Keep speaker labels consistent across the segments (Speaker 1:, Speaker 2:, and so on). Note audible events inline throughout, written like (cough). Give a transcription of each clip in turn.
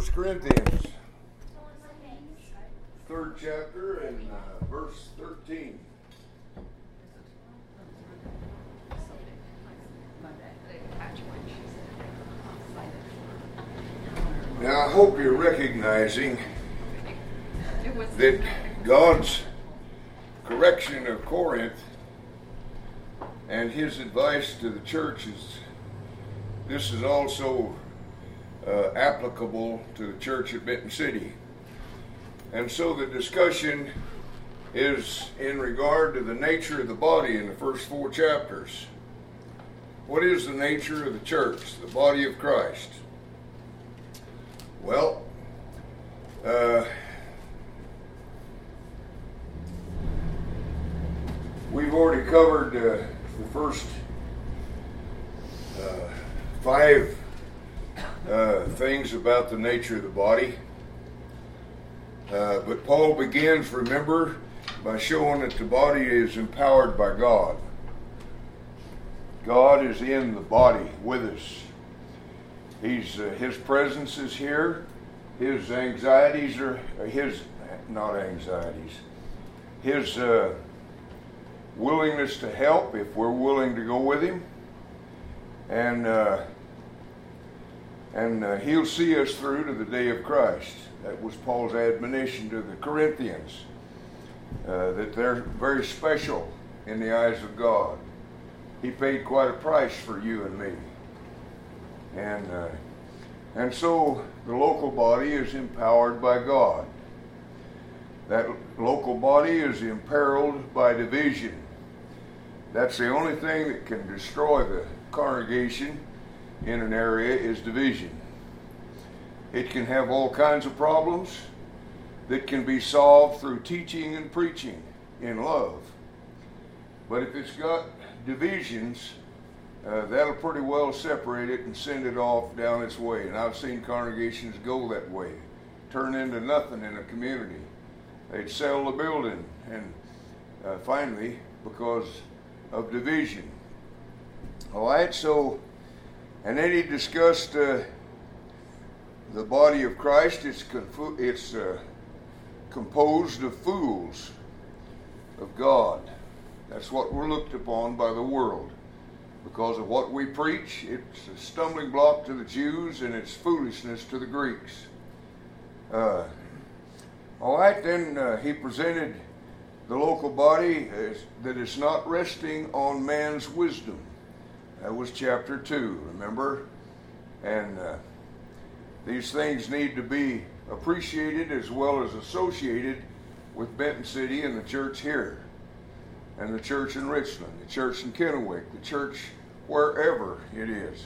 Speaker 1: First Corinthians, third chapter and uh, verse 13. Now, I hope you're recognizing that God's correction of Corinth and his advice to the church is this is also uh, applicable to the church at Benton City. And so the discussion is in regard to the nature of the body in the first four chapters. What is the nature of the church, the body of Christ? Well, uh, we've already covered uh, the first uh, five uh, things about the nature of the body. Uh, but Paul begins, remember, by showing that the body is empowered by God. God is in the body with us. He's uh, His presence is here. His anxieties are His not anxieties. His uh, willingness to help if we're willing to go with Him, and uh, and uh, He'll see us through to the day of Christ. That was Paul's admonition to the Corinthians uh, that they're very special in the eyes of God. He paid quite a price for you and me. And, uh, and so the local body is empowered by God. That local body is imperiled by division. That's the only thing that can destroy the congregation in an area is division. It can have all kinds of problems that can be solved through teaching and preaching in love. But if it's got divisions, uh, that'll pretty well separate it and send it off down its way. And I've seen congregations go that way, turn into nothing in a community. They'd sell the building, and uh, finally, because of division. All right, so, and then he discussed uh, the body of Christ. It's, confu- it's uh, composed of fools of God. That's what we're looked upon by the world because of what we preach. It's a stumbling block to the Jews and it's foolishness to the Greeks. Uh, all right, then uh, he presented the local body as, that is not resting on man's wisdom. That was chapter 2, remember? And uh, these things need to be appreciated as well as associated with Benton City and the church here and the church in Richland, the church in Kennewick, the church wherever it is.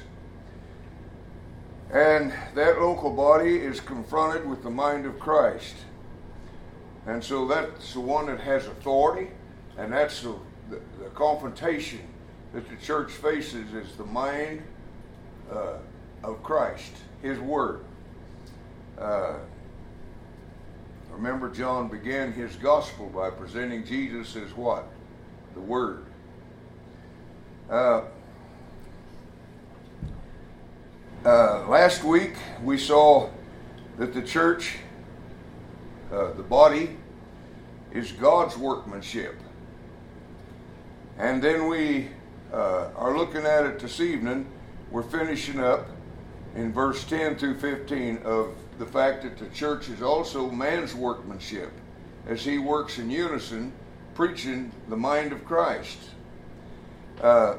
Speaker 1: And that local body is confronted with the mind of Christ. And so that's the one that has authority, and that's the, the, the confrontation that the church faces is the mind uh, of Christ, His Word. Uh, remember, John began his gospel by presenting Jesus as what? the Word. Uh, uh, last week we saw that the church, uh, the body, is God's workmanship. And then we uh, are looking at it this evening. We're finishing up in verse 10 through 15 of the fact that the church is also man's workmanship as he works in unison preaching the mind of Christ. Uh,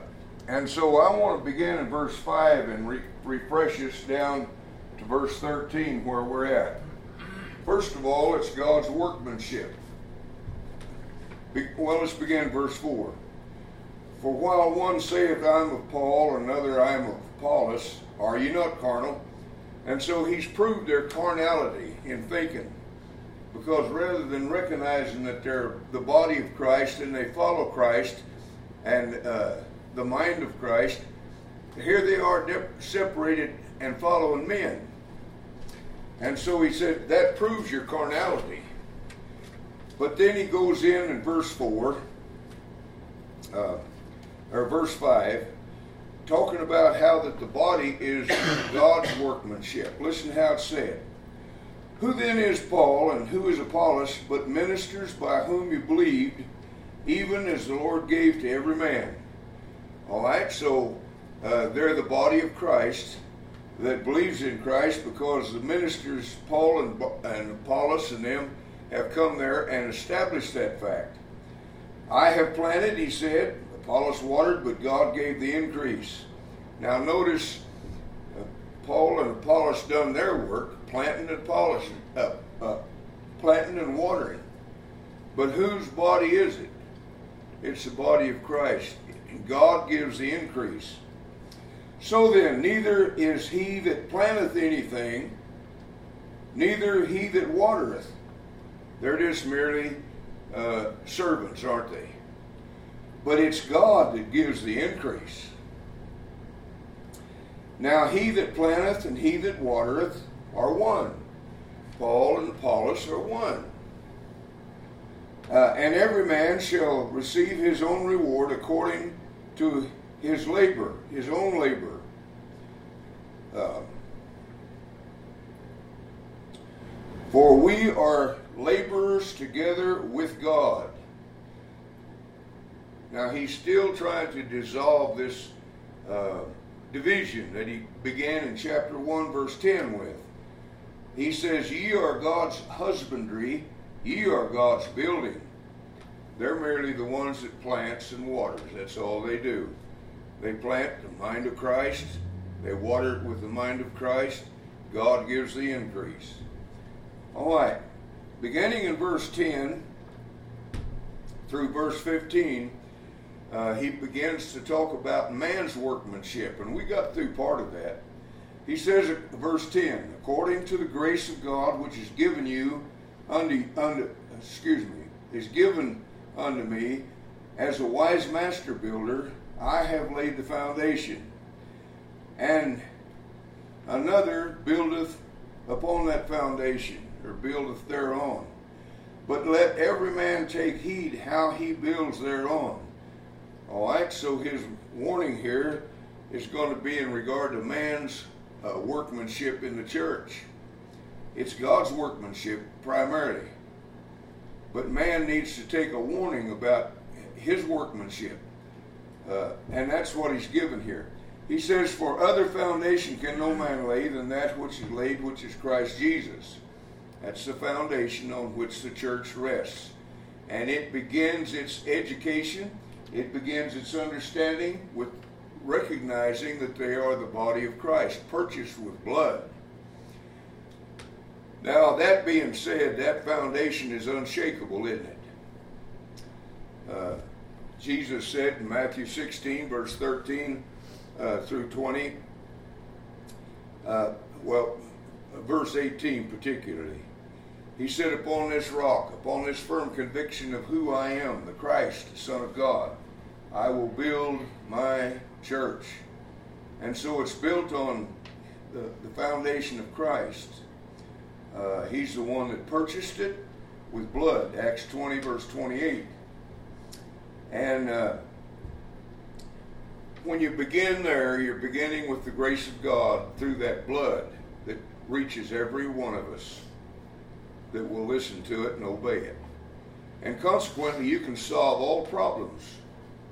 Speaker 1: and so I want to begin in verse 5 and re- refresh us down to verse 13 where we're at. First of all, it's God's workmanship. Be- well, let's begin verse 4. For while one saith, I'm of Paul, another, I am of Apollos, are ye not carnal? And so he's proved their carnality in thinking because rather than recognizing that they're the body of Christ and they follow Christ and uh, the mind of Christ, here they are separated and following men. And so he said, that proves your carnality. But then he goes in in verse 4, uh, or verse 5, talking about how that the body is (coughs) God's workmanship. Listen how it's said. Who then is Paul and who is Apollos, but ministers by whom you believed, even as the Lord gave to every man? All right, so uh, they're the body of Christ that believes in Christ because the ministers, Paul and, and Apollos and them, have come there and established that fact. I have planted, he said, Apollos watered, but God gave the increase. Now notice uh, Paul and Apollos done their work, planting and polishing, uh, uh, planting and watering. But whose body is it? It's the body of Christ. And God gives the increase. So then, neither is he that planteth anything, neither he that watereth. They're just merely uh, servants, aren't they? But it's God that gives the increase. Now he that planteth and he that watereth are one. Paul and Apollos are one. Uh, and every man shall receive his own reward according to his labor, his own labor. Uh, for we are laborers together with God. Now he's still trying to dissolve this uh, division that he began in chapter 1, verse 10 with. He says, Ye are God's husbandry, ye are God's building. They're merely the ones that plants and waters. That's all they do. They plant the mind of Christ, they water it with the mind of Christ. God gives the increase. All right. Beginning in verse 10 through verse 15, uh, he begins to talk about man's workmanship, and we got through part of that. He says, verse 10, according to the grace of God which is given you unto, unto excuse me, is given unto me as a wise master builder, I have laid the foundation, and another buildeth upon that foundation, or buildeth thereon. But let every man take heed how he builds thereon. All right, so his warning here is going to be in regard to man's uh, workmanship in the church. It's God's workmanship primarily. But man needs to take a warning about his workmanship. Uh, and that's what he's given here. He says, For other foundation can no man lay than that which is laid, which is Christ Jesus. That's the foundation on which the church rests. And it begins its education it begins its understanding with recognizing that they are the body of Christ, purchased with blood. Now, that being said, that foundation is unshakable, isn't it? Uh, Jesus said in Matthew 16, verse 13 uh, through 20, uh, well, verse 18 particularly, he said, Upon this rock, upon this firm conviction of who I am, the Christ, the Son of God, I will build my church. And so it's built on the, the foundation of Christ. Uh, he's the one that purchased it with blood, Acts 20, verse 28. And uh, when you begin there, you're beginning with the grace of God through that blood that reaches every one of us that will listen to it and obey it. And consequently, you can solve all problems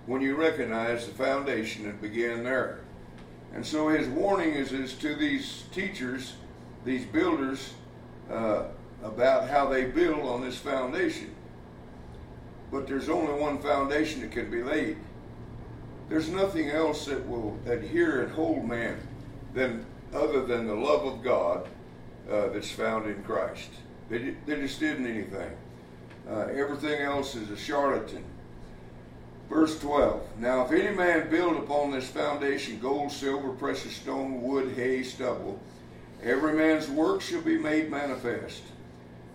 Speaker 1: when you recognize the foundation and begin there. And so his warning is, is to these teachers, these builders, uh, about how they build on this foundation. But there's only one foundation that can be laid. There's nothing else that will adhere and hold man than other than the love of God uh, that's found in Christ. They, they just didn't anything. Uh, everything else is a charlatan. Verse 12 Now, if any man build upon this foundation gold, silver, precious stone, wood, hay, stubble, every man's work shall be made manifest,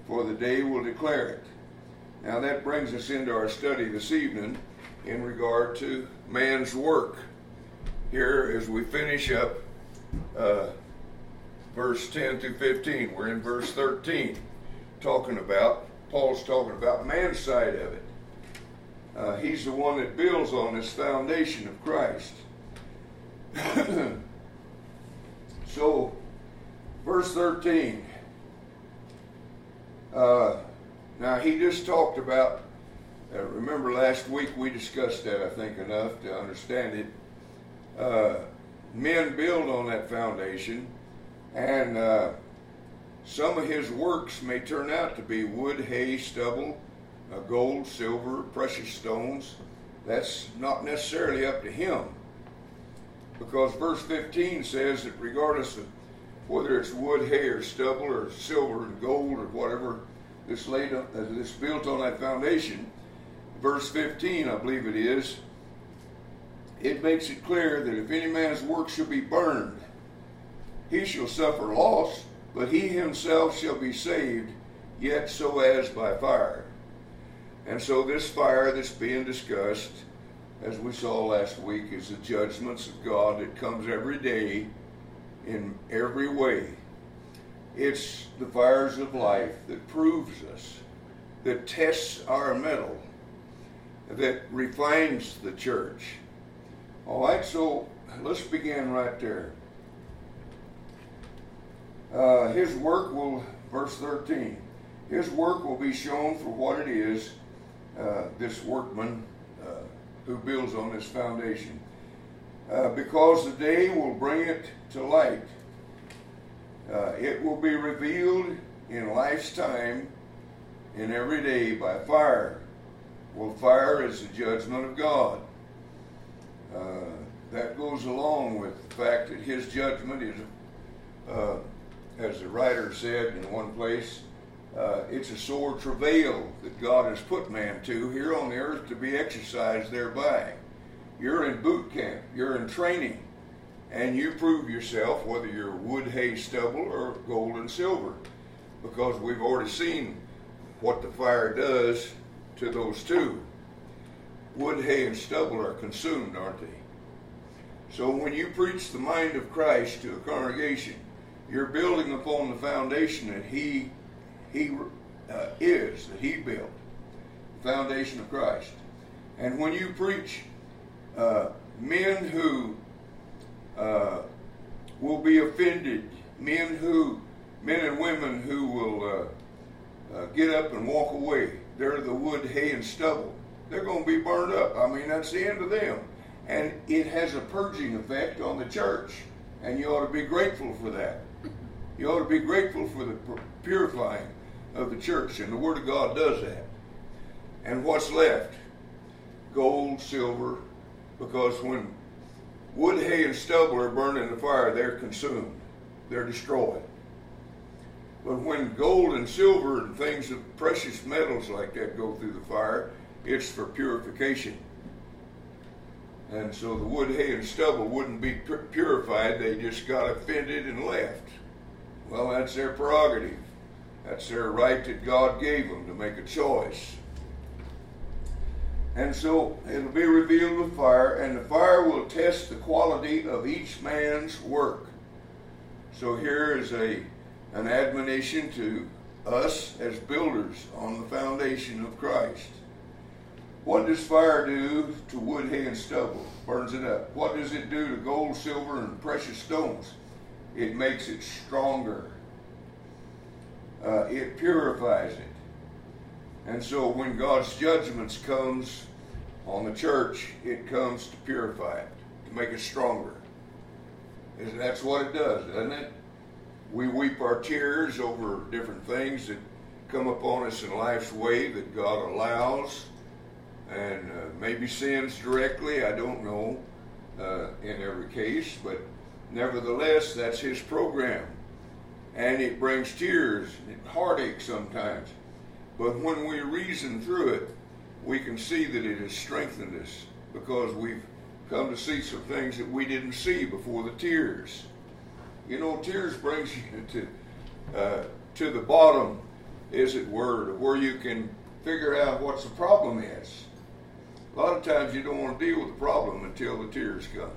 Speaker 1: for the day will declare it. Now, that brings us into our study this evening in regard to man's work. Here, as we finish up uh, verse 10 through 15, we're in verse 13 talking about, Paul's talking about man's side of it. Uh, he's the one that builds on this foundation of Christ. (clears throat) so, verse 13 Uh, now, he just talked about, uh, remember last week we discussed that, I think, enough to understand it. Uh, men build on that foundation, and uh, some of his works may turn out to be wood, hay, stubble, uh, gold, silver, precious stones. That's not necessarily up to him. Because verse 15 says that regardless of whether it's wood, hay, or stubble, or silver and gold, or whatever that's laid on, uh, that's built on that foundation, verse 15, I believe it is, it makes it clear that if any man's work shall be burned, he shall suffer loss, but he himself shall be saved, yet so as by fire. And so this fire that's being discussed, as we saw last week, is the judgments of God that comes every day in every way. It's the fires of life that proves us, that tests our metal, that refines the church. All right, so let's begin right there. Uh, his work will, verse 13, his work will be shown for what it is, uh, this workman uh, who builds on this foundation. Uh, because the day will bring it to light. Uh, it will be revealed in life's time in every day by fire. Well, fire is the judgment of God. Uh, that goes along with the fact that his judgment is as the writer said in one place, uh, it's a sore travail that God has put man to here on the earth to be exercised thereby. You're in boot camp, you're in training, and you prove yourself whether you're wood, hay, stubble, or gold and silver, because we've already seen what the fire does to those two. Wood, hay, and stubble are consumed, aren't they? So when you preach the mind of Christ to a congregation, you're building upon the foundation that he he uh, is that he built the foundation of christ. And when you preach uh, men who uh, will be offended men who men and women who will uh, uh, get up and walk away they're the wood hay and stubble. They're going to be burned up. I mean that's the end of them. And it has a purging effect on the church and you ought to be grateful for that. You ought to be grateful for the purifying of the church, and the Word of God does that. And what's left? Gold, silver, because when wood, hay, and stubble are burned in the fire, they're consumed, they're destroyed. But when gold and silver and things of precious metals like that go through the fire, it's for purification. And so the wood, hay, and stubble wouldn't be purified, they just got offended and left. Well, that's their prerogative. That's their right that God gave them to make a choice. And so it'll be revealed with fire, and the fire will test the quality of each man's work. So here is a an admonition to us as builders on the foundation of Christ. What does fire do to wood, hay, and stubble? Burns it up. What does it do to gold, silver, and precious stones? it makes it stronger. Uh, it purifies it. And so when God's judgments comes on the church, it comes to purify it, to make it stronger. And that's what it does, doesn't it? We weep our tears over different things that come upon us in life's way that God allows, and uh, maybe sins directly, I don't know, uh, in every case, but Nevertheless, that's his program. And it brings tears and heartache sometimes. But when we reason through it, we can see that it has strengthened us because we've come to see some things that we didn't see before the tears. You know, tears brings you (laughs) to uh, to the bottom, as it were, where you can figure out what the problem is. A lot of times you don't want to deal with the problem until the tears come.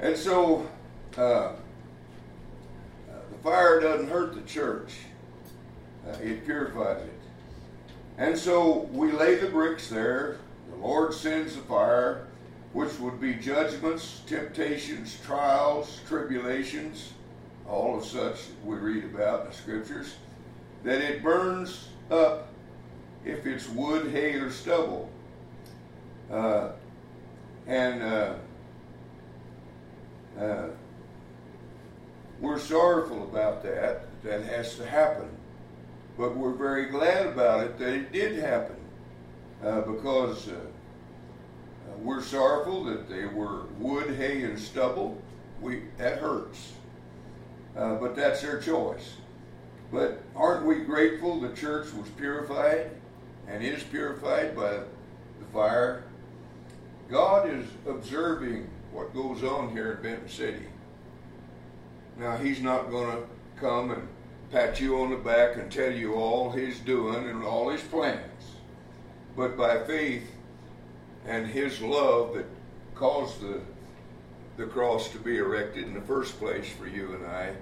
Speaker 1: And so uh, fire doesn't hurt the church, uh, it purifies it. And so we lay the bricks there. The Lord sends the fire, which would be judgments, temptations, trials, tribulations, all of such we read about in the scriptures. that it burns up if it's wood, hay, or stubble. Uh, and uh, uh, we're sorrowful about that. That has to happen. But we're very glad about it that it did happen uh, because uh, we're sorrowful that they were wood, hay, and stubble. We that hurts, uh, but that's their choice. But aren't we grateful the church was purified and is purified by the fire? God is observing what goes on here in Benton City. Now, He's not going to come and pat you on the back and tell you all He's doing and all His plans. But by faith and His love that caused the, the cross to be erected in the first place for you and I,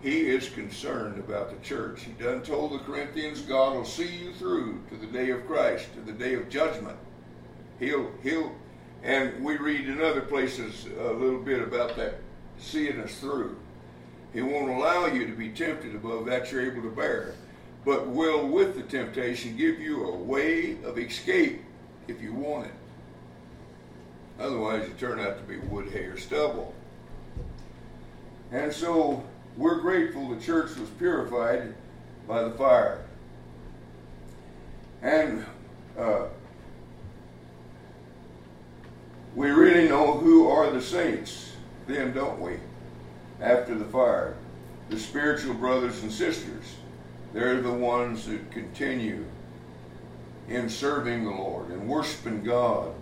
Speaker 1: He is concerned about the church. He done told the Corinthians, God will see you through to the day of Christ, to the day of judgment. He'll, he'll, and we read in other places a little bit about that seeing us through. He won't allow you to be tempted above that you're able to bear, but will, with the temptation, give you a way of escape if you want it. Otherwise, you turn out to be wood, hay, or stubble. And so, we're grateful the church was purified by the fire. And uh, we really know who are the saints, then, don't we? After the fire. The spiritual brothers and sisters. They're the ones that continue in serving the Lord and worshiping God.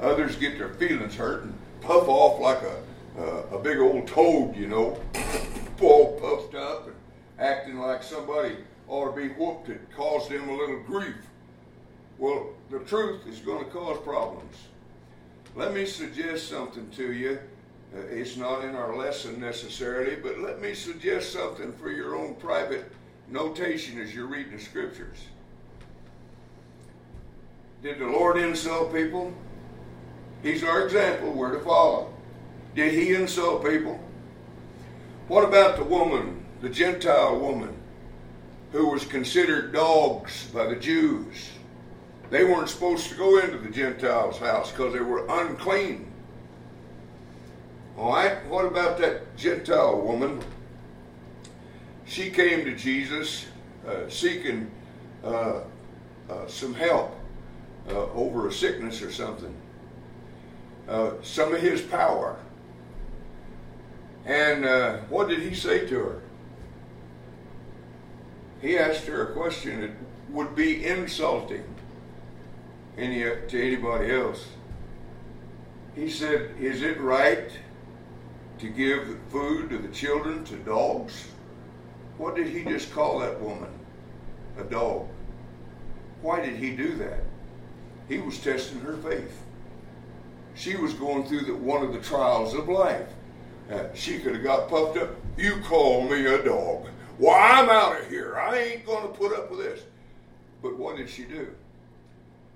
Speaker 1: Others get their feelings hurt and puff off like a, uh, a big old toad, you know, (laughs) all puffed up and acting like somebody ought to be whooped. It caused them a little grief. Well, the truth is going to cause problems. Let me suggest something to you. Uh, it's not in our lesson necessarily, but let me suggest something for your own private notation as you're reading the scriptures. Did the Lord insult people? He's our example. We're to follow. Did he insult people? What about the woman, the Gentile woman, who was considered dogs by the Jews? They weren't supposed to go into the Gentiles' house because they were unclean. All right, what about that Gentile woman? She came to Jesus uh, seeking uh, uh, some help uh, over a sickness or something, uh, some of his power. And uh, what did he say to her? He asked her a question that would be insulting any to anybody else. He said, "Is it right to give food to the children to dogs?" What did he just call that woman? A dog. Why did he do that? He was testing her faith. She was going through the, one of the trials of life. Uh, she could have got puffed up. You call me a dog. Well, I'm out of here. I ain't going to put up with this. But what did she do?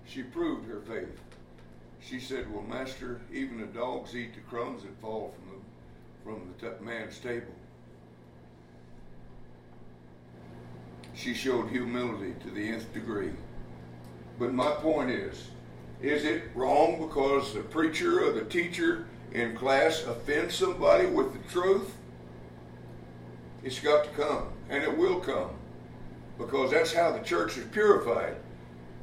Speaker 1: She proved her faith. She said, Well, Master, even the dogs eat the crumbs that fall from the, from the man's table. She showed humility to the nth degree. But my point is, is it wrong because the preacher or the teacher in class offends somebody with the truth? It's got to come, and it will come, because that's how the church is purified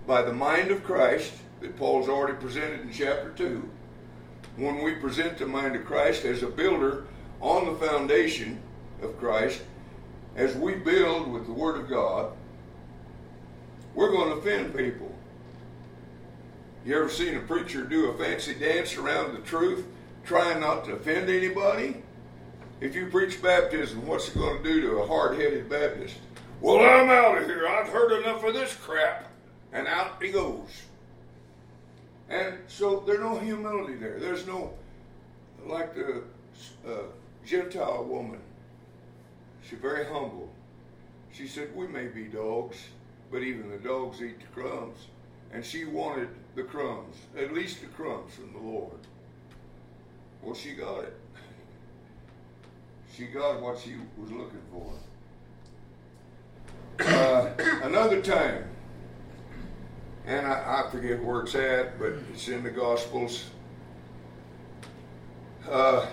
Speaker 1: by the mind of Christ that Paul's already presented in chapter 2. When we present the mind of Christ as a builder on the foundation of Christ, as we build with the Word of God, we're going to offend people. You ever seen a preacher do a fancy dance around the truth, trying not to offend anybody? If you preach baptism, what's it going to do to a hard headed Baptist? Well, I'm out of here. I've heard enough of this crap and out he goes. And so there's no humility there. There's no, like the uh, Gentile woman, she's very humble. She said, We may be dogs, but even the dogs eat the crumbs. And she wanted the crumbs, at least the crumbs from the Lord. Well, she got it. She got what she was looking for. Uh, another time, and I, I, forget where it's at, but it's in the Gospels. Uh,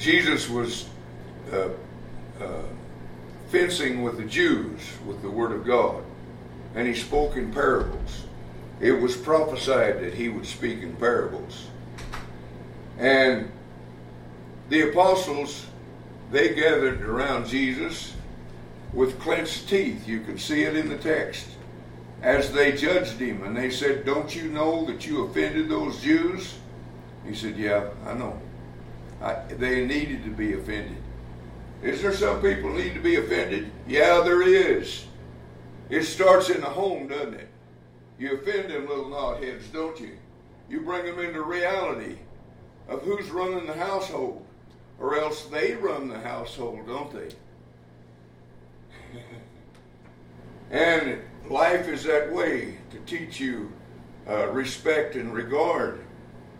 Speaker 1: Jesus was uh, uh, fencing with the Jews with the Word of God, and he spoke in parables. It was prophesied that he would speak in parables. And the apostles, they gathered around Jesus with clenched teeth. You can see it in the text. As they judged him, and they said, Don't you know that you offended those Jews? He said, Yeah, I know. I, they needed to be offended. Is there some people need to be offended? Yeah, there is. It starts in the home, doesn't it? You offend them little knotheads, don't you? You bring them into reality of who's running the household, or else they run the household, don't they? (laughs) and life is that way to teach you uh, respect and regard.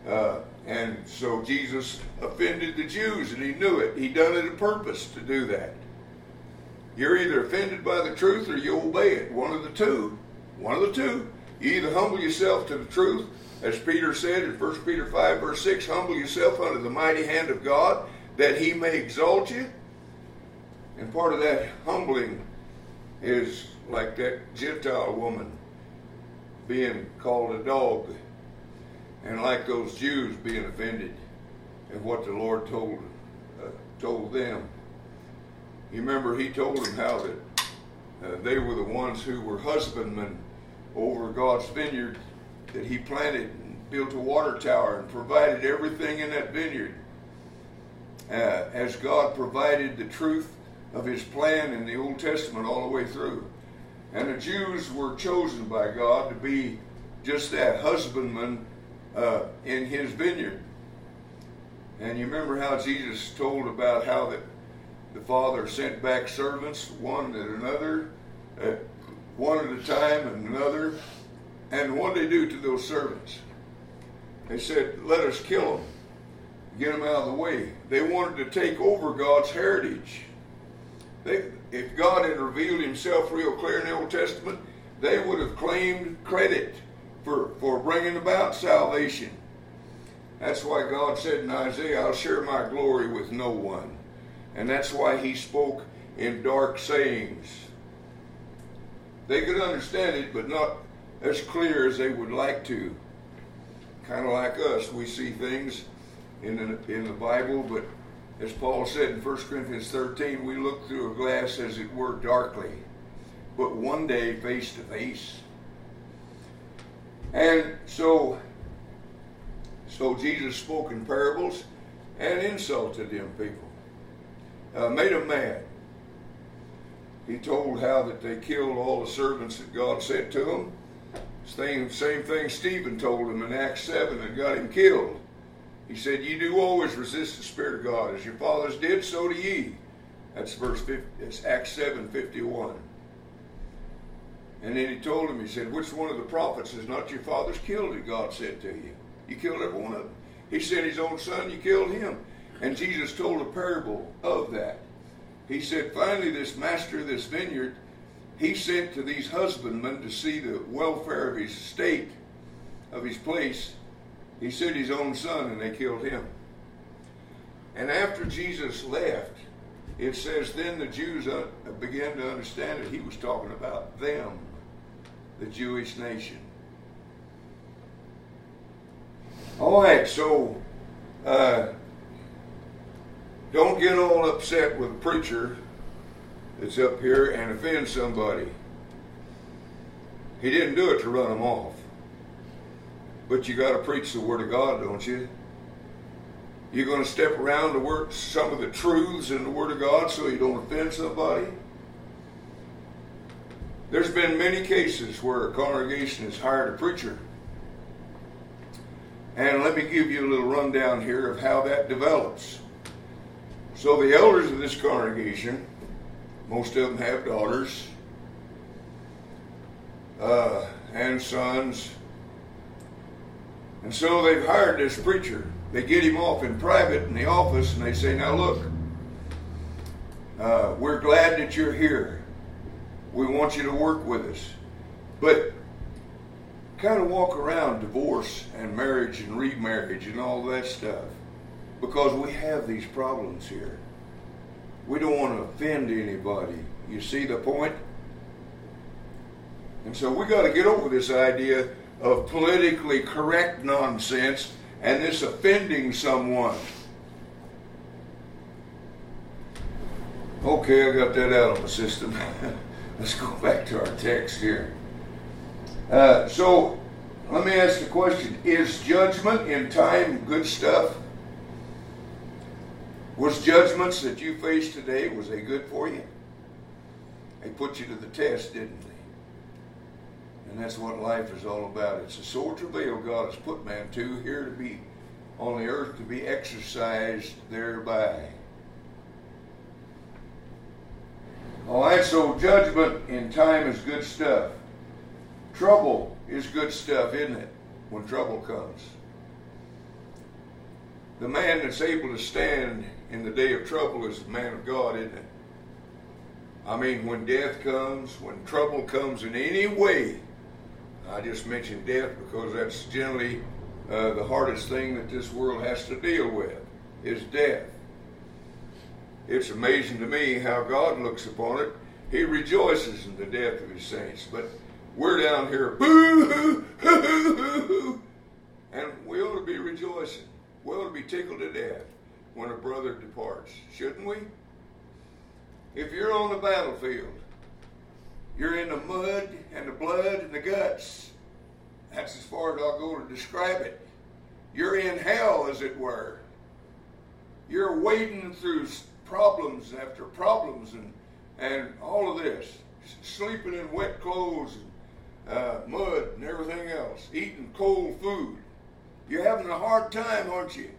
Speaker 1: Uh, and so Jesus offended the Jews, and he knew it. He done it on purpose to do that. You're either offended by the truth or you obey it. One of the two. One of the two. You either humble yourself to the truth, as Peter said in 1 Peter 5, verse 6, humble yourself under the mighty hand of God, that he may exalt you. And part of that humbling is like that Gentile woman being called a dog and like those Jews being offended at what the Lord told uh, told them. You remember he told them how that uh, they were the ones who were husbandmen over God's vineyard that he planted and built a water tower and provided everything in that vineyard. Uh, as God provided the truth of his plan in the Old Testament all the way through. And the Jews were chosen by God to be just that husbandmen uh, in his vineyard. And you remember how Jesus told about how that the Father sent back servants, one at another, uh, one at a time and another. And what did they do to those servants? They said, let us kill them, get them out of the way. They wanted to take over God's heritage. They, if God had revealed himself real clear in the Old Testament, they would have claimed credit for, for bringing about salvation. That's why God said in Isaiah, I'll share my glory with no one. And that's why he spoke in dark sayings. They could understand it, but not as clear as they would like to. Kind of like us, we see things in the, in the Bible, but as Paul said in 1 Corinthians 13, we look through a glass as it were darkly, but one day face to face. And so, so Jesus spoke in parables and insulted them people, uh, made them mad. He told how that they killed all the servants that God sent to them. Same, same thing Stephen told them in Acts 7 that got him killed. He said, You do always resist the Spirit of God. As your fathers did, so do ye. That's verse 50, it's Acts 7 51. And then he told him, he said, Which one of the prophets has not your fathers killed that God said to you? You killed every one of them. He said his own son, you killed him. And Jesus told a parable of that. He said, Finally, this master of this vineyard, he sent to these husbandmen to see the welfare of his estate, of his place. He sent his own son, and they killed him. And after Jesus left, it says, Then the Jews uh, began to understand that he was talking about them the Jewish nation. All right, so uh, don't get all upset with a preacher that's up here and offend somebody. He didn't do it to run them off. But you got to preach the Word of God, don't you? You're going to step around to work some of the truths in the Word of God so you don't offend somebody? There's been many cases where a congregation has hired a preacher. And let me give you a little rundown here of how that develops. So, the elders of this congregation, most of them have daughters uh, and sons. And so they've hired this preacher. They get him off in private in the office and they say, Now look, Uh, we're glad that you're here. We want you to work with us. But kind of walk around divorce and marriage and remarriage and all that stuff because we have these problems here. We don't want to offend anybody. You see the point? And so we got to get over this idea of politically correct nonsense and this offending someone. Okay, I got that out of my system. (laughs) Let's go (laughs) back to our text here. Uh, so, let me ask the question Is judgment in time good stuff? Was judgments that you faced today, was they good for you? They put you to the test, didn't they? And that's what life is all about. It's a sore travail God has put man to here to be on the earth to be exercised thereby. All right, so judgment in time is good stuff. Trouble is good stuff, isn't it? When trouble comes. The man that's able to stand in the day of trouble is the man of God, isn't it? I mean, when death comes, when trouble comes in any way, I just mentioned death because that's generally uh, the hardest thing that this world has to deal with is death. It's amazing to me how God looks upon it. He rejoices in the death of his saints, but we're down here, boo hoo, hoo hoo and we ought to be rejoicing. We ought to be tickled to death when a brother departs, shouldn't we? If you're on the battlefield, you're in the mud and the blood and the guts. That's as far as I'll go to describe it. You're in hell, as it were. You're wading through problems after problems and, and all of this. Sleeping in wet clothes and uh, mud and everything else. Eating cold food. You're having a hard time, aren't you?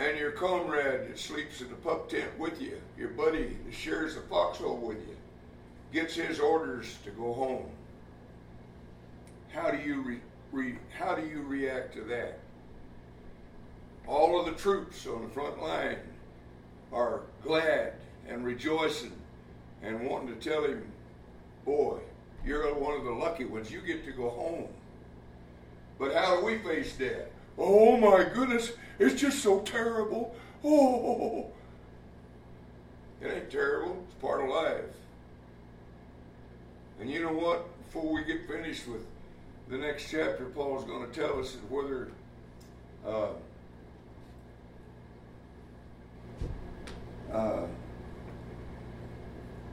Speaker 1: and your comrade that sleeps in the pup tent with you, your buddy that shares the foxhole with you, gets his orders to go home. How do you re, re, how do you react to that? All of the troops on the front line are glad and rejoicing and wanting to tell him, boy, you're one of the lucky ones. You get to go home. But how do we face death? Oh my goodness, it's just so terrible. Oh, it ain't terrible. It's part of life. And you know what? Before we get finished with the next chapter, Paul's going to tell us whether uh, uh,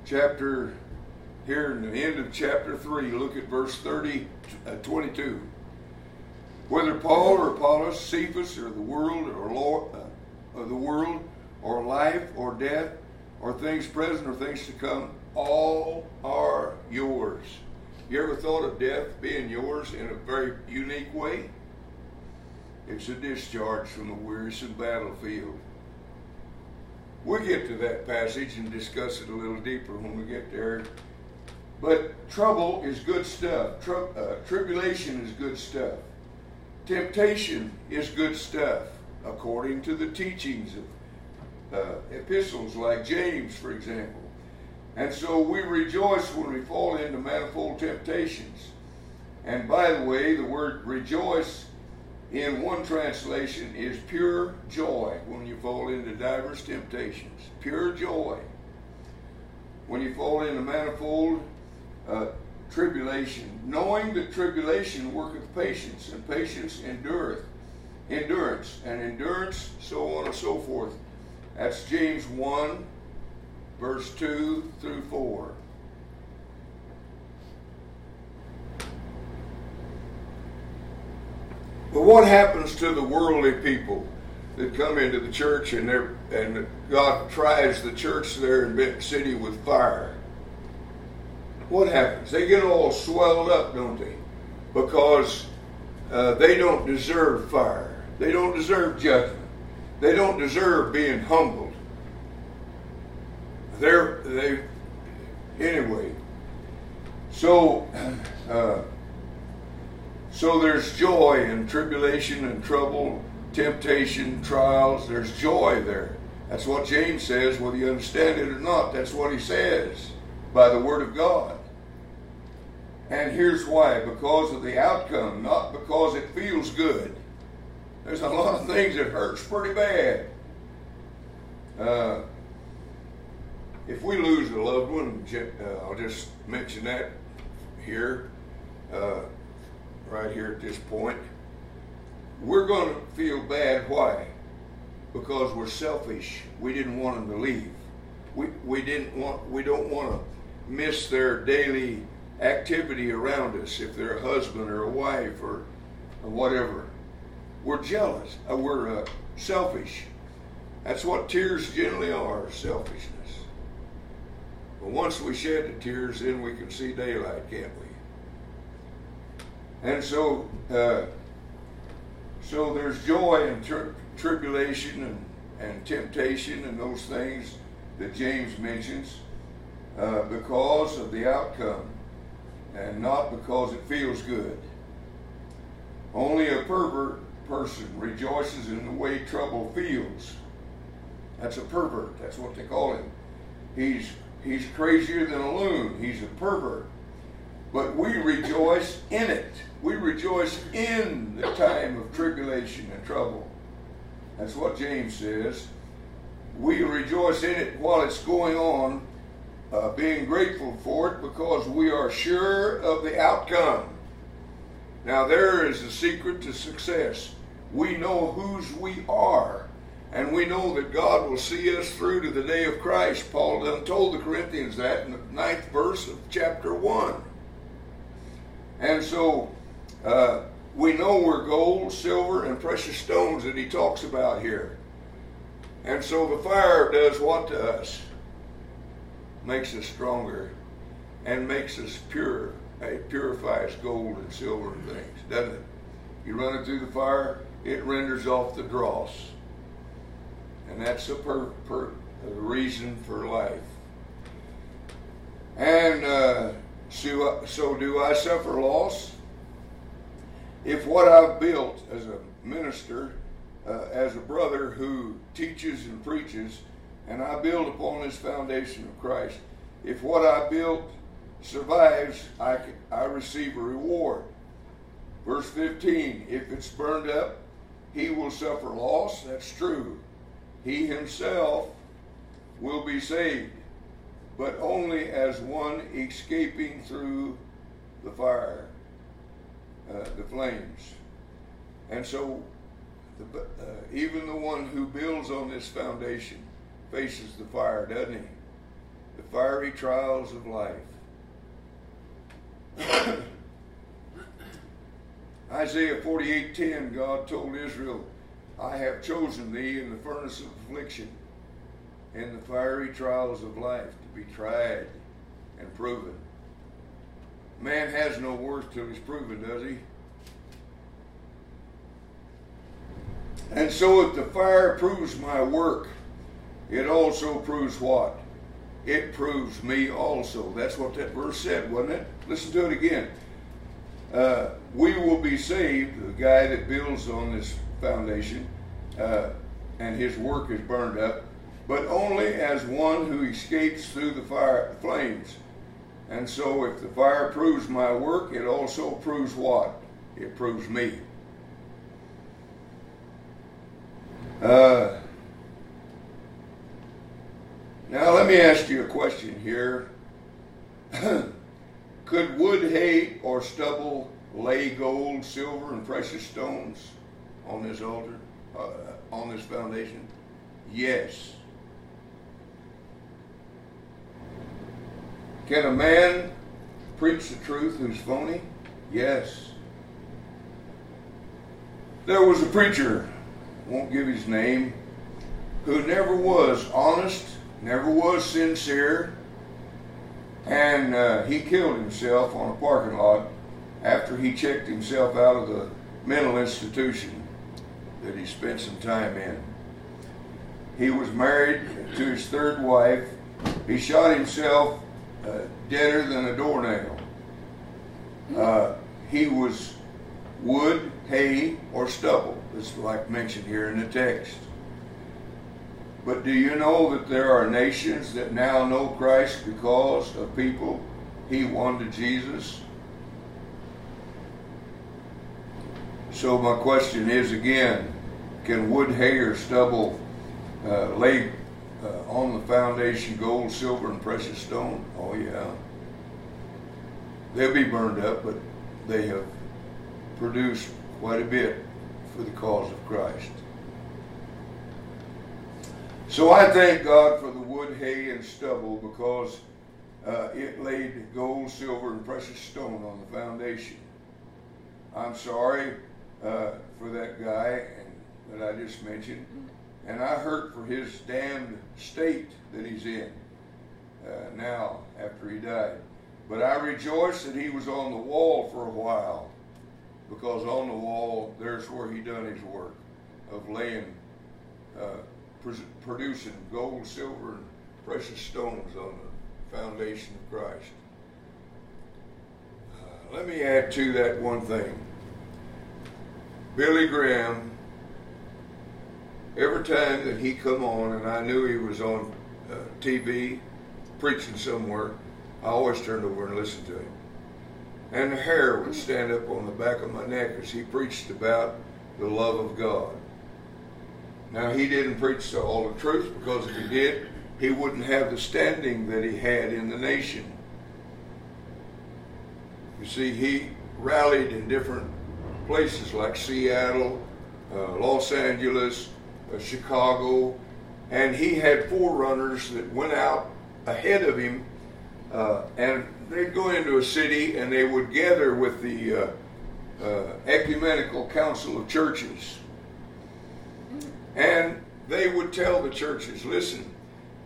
Speaker 1: chapter here in the end of chapter 3, look at verse 30, uh, 22. Whether Paul or Apollos, Cephas or the world or Lord, uh, or the world or life or death or things present or things to come, all are yours. You ever thought of death being yours in a very unique way? It's a discharge from the wearisome battlefield. We'll get to that passage and discuss it a little deeper when we get there. But trouble is good stuff. Uh, tribulation is good stuff. Temptation is good stuff, according to the teachings of uh, epistles like James, for example. And so we rejoice when we fall into manifold temptations. And by the way, the word rejoice in one translation is pure joy when you fall into diverse temptations. Pure joy. When you fall into manifold uh, tribulation, knowing that tribulation worketh patience, and patience endureth endurance, and endurance, so on and so forth. That's James 1, verse 2 through 4. But what happens to the worldly people that come into the church and, and God tries the church there in Benton City with fire? what happens? They get all swelled up, don't they? Because uh, they don't deserve fire. They don't deserve judgment. They don't deserve being humbled. They're they anyway. So (clears throat) uh, so there's joy in tribulation and trouble, temptation, trials. There's joy there. That's what James says, whether you understand it or not. That's what he says by the Word of God. And here's why because of the outcome, not because it feels good. There's a lot of things that hurts pretty bad. Uh, if we lose a loved one, uh, I'll just mention that here, uh, right here at this point. We're going to feel bad. Why? Because we're selfish. We didn't want them to leave. We, we didn't want. We don't want to miss their daily activity around us. If they're a husband or a wife or, or whatever, we're jealous. Uh, we're uh, selfish. That's what tears generally are: selfishness. But once we shed the tears, then we can see daylight, can't we? And so, uh, so there's joy in tri- tribulation and, and temptation and those things that James mentions uh, because of the outcome and not because it feels good. Only a pervert person rejoices in the way trouble feels. That's a pervert. That's what they call him. He's he's crazier than a loon. He's a pervert. But we rejoice in it. We rejoice in the time of tribulation and trouble. That's what James says. We rejoice in it while it's going on, uh, being grateful for it because we are sure of the outcome. Now, there is a secret to success. We know whose we are, and we know that God will see us through to the day of Christ. Paul done told the Corinthians that in the ninth verse of chapter 1. And so uh, we know we're gold, silver, and precious stones that he talks about here. And so the fire does what to us? Makes us stronger and makes us pure. It purifies gold and silver and things, doesn't it? You run it through the fire, it renders off the dross. And that's the per, per, reason for life. And uh, so, so do I suffer loss? If what I've built as a minister, uh, as a brother who teaches and preaches, and I build upon this foundation of Christ, if what I built survives, I, I receive a reward. Verse 15 If it's burned up, he will suffer loss. That's true. He himself will be saved but only as one escaping through the fire, uh, the flames. And so, the, uh, even the one who builds on this foundation faces the fire, doesn't he? The fiery trials of life. (coughs) Isaiah 48:10, God told Israel, I have chosen thee in the furnace of affliction in the fiery trials of life be tried and proven. Man has no worth till he's proven, does he? And so if the fire proves my work, it also proves what? It proves me also. That's what that verse said, wasn't it? Listen to it again. Uh, we will be saved, the guy that builds on this foundation, uh, and his work is burned up but only as one who escapes through the fire flames. And so if the fire proves my work, it also proves what? It proves me. Uh, now let me ask you a question here. (clears throat) Could wood, hay, or stubble lay gold, silver, and precious stones on this altar, uh, on this foundation? Yes. Can a man preach the truth who's phony? Yes. There was a preacher, won't give his name, who never was honest, never was sincere, and uh, he killed himself on a parking lot after he checked himself out of the mental institution that he spent some time in. He was married to his third wife. He shot himself uh, deader than a doornail. Uh, he was wood, hay, or stubble. It's like mentioned here in the text. But do you know that there are nations that now know Christ because of people he won to Jesus? So my question is again, can wood, hay, or stubble uh, lay uh, on the foundation gold, silver, and precious stone? Oh yeah. They'll be burned up, but they have produced quite a bit for the cause of Christ. So I thank God for the wood, hay, and stubble because uh, it laid gold, silver, and precious stone on the foundation. I'm sorry uh, for that guy that I just mentioned, and I hurt for his damned state that he's in uh, now after he died. But I rejoice that he was on the wall for a while because on the wall there's where he done his work of laying uh, producing gold, silver, and precious stones on the foundation of Christ. Uh, let me add to that one thing. Billy Graham, every time that he come on, and I knew he was on uh, TV preaching somewhere, I always turned over and listened to him. And the hair would stand up on the back of my neck as he preached about the love of God. Now, he didn't preach all the truth because if he did, he wouldn't have the standing that he had in the nation. You see, he rallied in different places like Seattle, uh, Los Angeles, Chicago, and he had forerunners that went out ahead of him, uh, and they'd go into a city and they would gather with the uh, uh, ecumenical council of churches. And they would tell the churches, listen,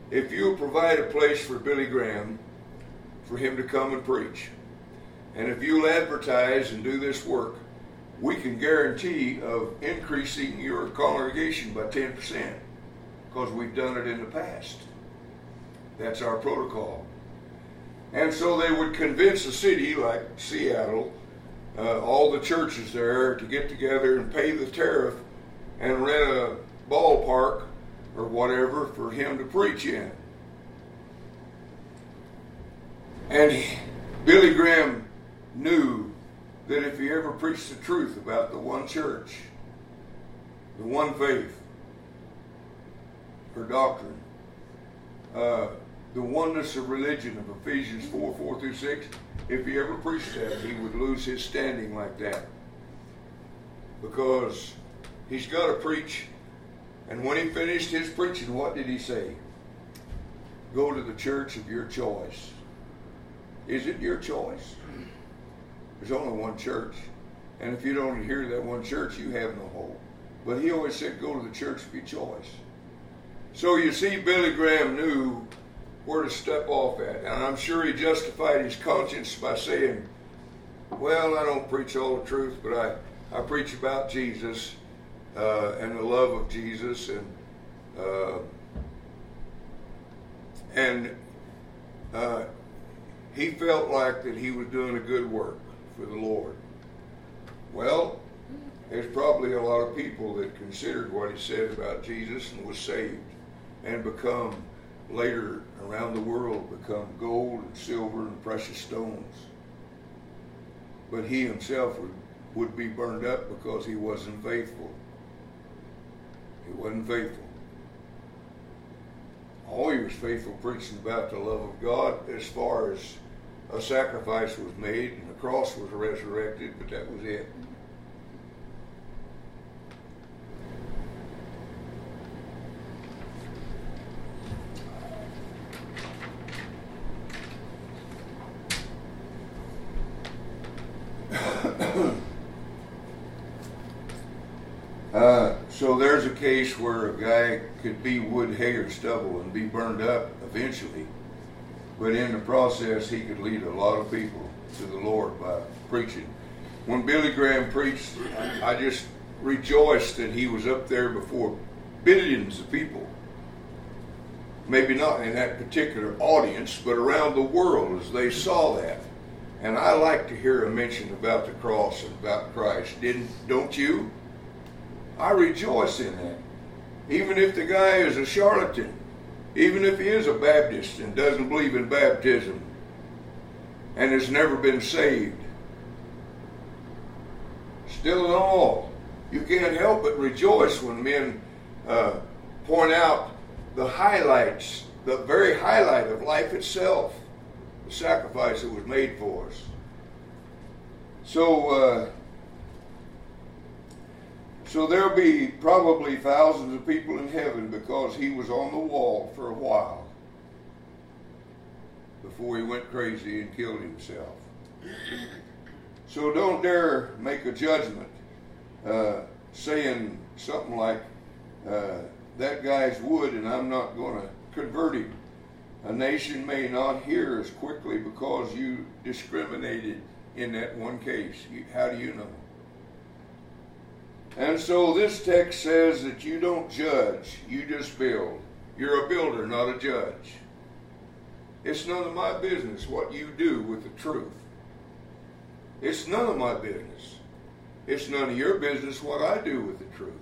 Speaker 1: if you provide a place for Billy Graham for him to come and preach, and if you'll advertise and do this work, we can guarantee of increasing your congregation by 10% because we've done it in the past. That's our protocol. And so they would convince a city like Seattle, uh, all the churches there, to get together and pay the tariff and rent a ballpark or whatever for him to preach in. And Billy Graham knew that if he ever preached the truth about the one church, the one faith, her doctrine, uh, the oneness of religion of Ephesians 4 4 through 6, if he ever preached that, he would lose his standing like that. Because he's got to preach and when he finished his preaching, what did he say? Go to the church of your choice. Is it your choice? There's only one church. And if you don't adhere to that one church, you have no hope. But he always said, go to the church of your choice. So you see, Billy Graham knew where to step off at. And I'm sure he justified his conscience by saying, well, I don't preach all the truth, but I, I preach about Jesus uh, and the love of Jesus, and uh, and uh, he felt like that he was doing a good work for the Lord. Well, there's probably a lot of people that considered what he said about Jesus and was saved and become later around the world become gold and silver and precious stones. But he himself would, would be burned up because he wasn't faithful. He wasn't faithful. All he was faithful preaching about the love of God as far as a sacrifice was made and cross was resurrected, but that was it. (coughs) Uh, so there's a case where a guy could be wood, hay, or stubble and be burned up eventually, but in the process, he could lead a lot of people to the Lord by preaching. When Billy Graham preached, I just rejoiced that he was up there before billions of people. Maybe not in that particular audience, but around the world as they saw that. And I like to hear a mention about the cross and about Christ. Didn't don't you? I rejoice in that. Even if the guy is a charlatan, even if he is a Baptist and doesn't believe in baptism and has never been saved, still in all, you can't help but rejoice when men uh, point out the highlights, the very highlight of life itself, the sacrifice that was made for us. So, uh, so there'll be probably thousands of people in heaven because he was on the wall for a while before he went crazy and killed himself. So don't dare make a judgment uh, saying something like, uh, that guy's wood and I'm not going to convert him. A nation may not hear as quickly because you discriminated in that one case. You, how do you know? And so this text says that you don't judge, you just build. You're a builder, not a judge. It's none of my business what you do with the truth. It's none of my business. It's none of your business what I do with the truth.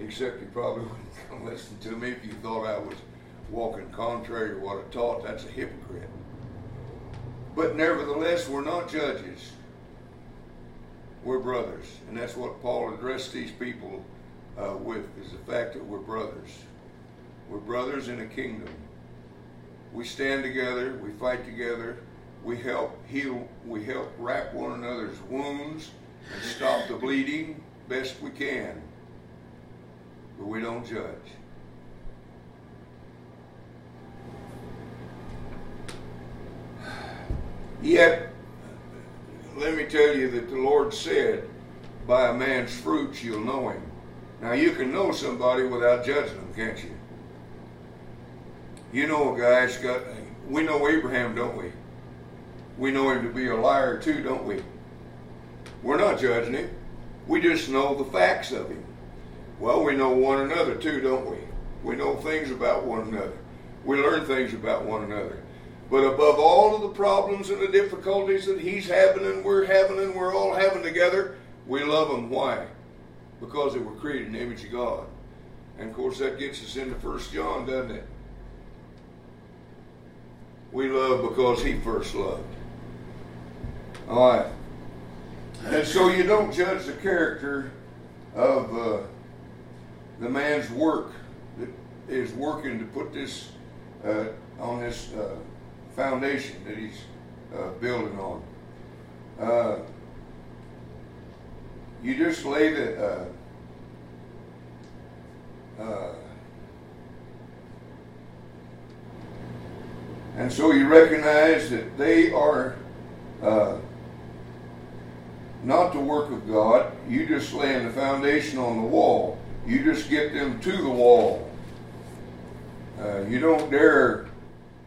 Speaker 1: Except you probably (laughs) wouldn't listen to me if you thought I was walking contrary to what I taught. That's a hypocrite. But nevertheless, we're not judges. We're brothers. And that's what Paul addressed these people uh, with, is the fact that we're brothers. We're brothers in a kingdom. We stand together, we fight together, we help heal, we help wrap one another's wounds and stop the bleeding best we can. But we don't judge. Yet, let me tell you that the Lord said, by a man's fruits you'll know him. Now, you can know somebody without judging them, can't you? You know a guy's got, we know Abraham, don't we? We know him to be a liar too, don't we? We're not judging him. We just know the facts of him. Well, we know one another too, don't we? We know things about one another. We learn things about one another. But above all of the problems and the difficulties that he's having and we're having and we're all having together, we love him. Why? Because they were created in the image of God. And of course that gets us into First John, doesn't it? We love because he first loved. All right. And so you don't judge the character of uh, the man's work that is working to put this uh, on this uh, foundation that he's uh, building on. Uh, you just lay the and so you recognize that they are not the work of God. You just laying the foundation on the wall. You just get them to the wall. Uh, you don't dare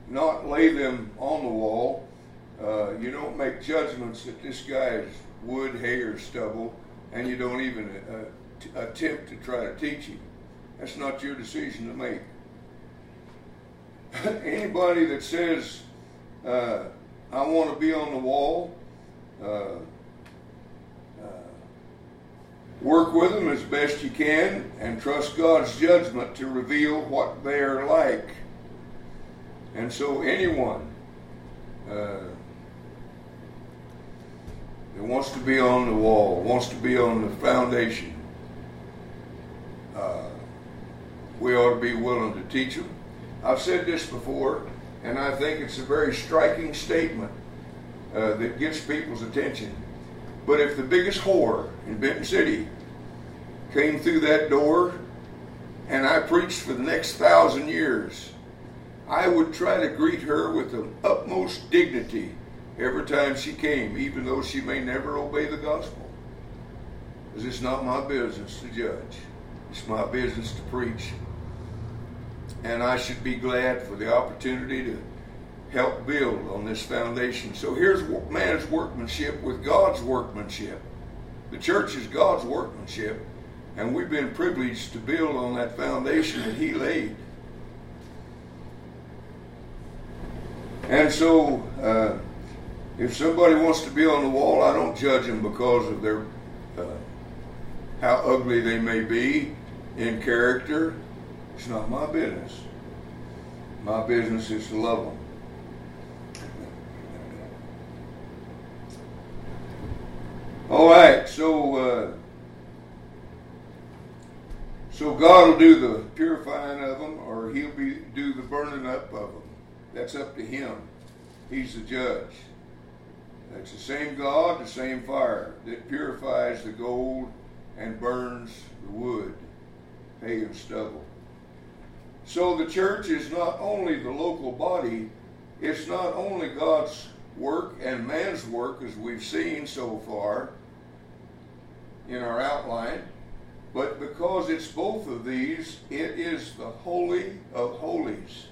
Speaker 1: not lay them on the wall. Uh, you don't make judgments that this guy is wood, hay, or stubble, and you don't even uh, t- attempt to try to teach him. That's not your decision to make. Anybody that says, uh, I want to be on the wall, uh, Work with them as best you can and trust God's judgment to reveal what they are like. And so, anyone uh, that wants to be on the wall, wants to be on the foundation, uh, we ought to be willing to teach them. I've said this before, and I think it's a very striking statement uh, that gets people's attention. But if the biggest whore in Benton City came through that door and I preached for the next thousand years, I would try to greet her with the utmost dignity every time she came, even though she may never obey the gospel. Because it's not my business to judge, it's my business to preach. And I should be glad for the opportunity to help build on this foundation. So here's man's workmanship with God's workmanship. The church is God's workmanship, and we've been privileged to build on that foundation that He laid. And so, uh, if somebody wants to be on the wall, I don't judge them because of their uh, how ugly they may be, in character, it's not my business. My business is to love them. All right, so uh, so God will do the purifying of them, or He'll be do the burning up of them. That's up to Him. He's the judge. That's the same God, the same fire that purifies the gold and burns the wood, hay and stubble. So the church is not only the local body, it's not only God's work and man's work, as we've seen so far in our outline, but because it's both of these, it is the Holy of Holies.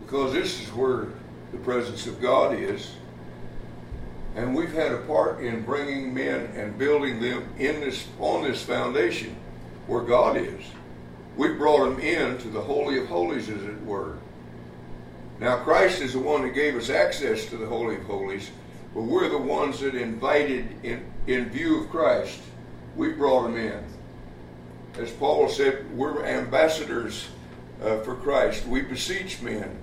Speaker 1: Because this is where the presence of God is. And we've had a part in bringing men and building them in this on this foundation where God is. We brought them in to the Holy of Holies, as it were. Now, Christ is the one that gave us access to the Holy of Holies, but we're the ones that invited in, in view of Christ. We brought them in. As Paul said, we're ambassadors uh, for Christ. We beseech men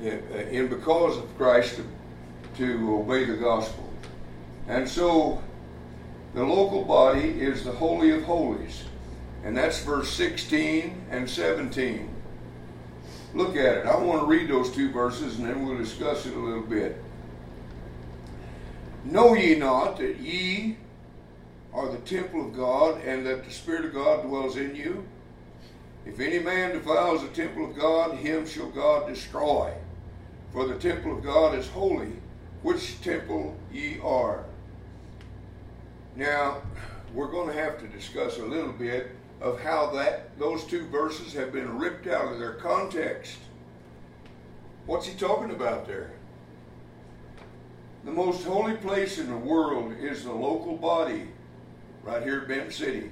Speaker 1: in, uh, in because of Christ to, to obey the gospel. And so the local body is the Holy of Holies. And that's verse 16 and 17. Look at it. I want to read those two verses and then we'll discuss it a little bit. Know ye not that ye are the temple of God and that the Spirit of God dwells in you? If any man defiles the temple of God, him shall God destroy. For the temple of God is holy, which temple ye are. Now, we're going to have to discuss a little bit of how that those two verses have been ripped out of their context. What's he talking about there? The most holy place in the world is the local body right here at Benton City.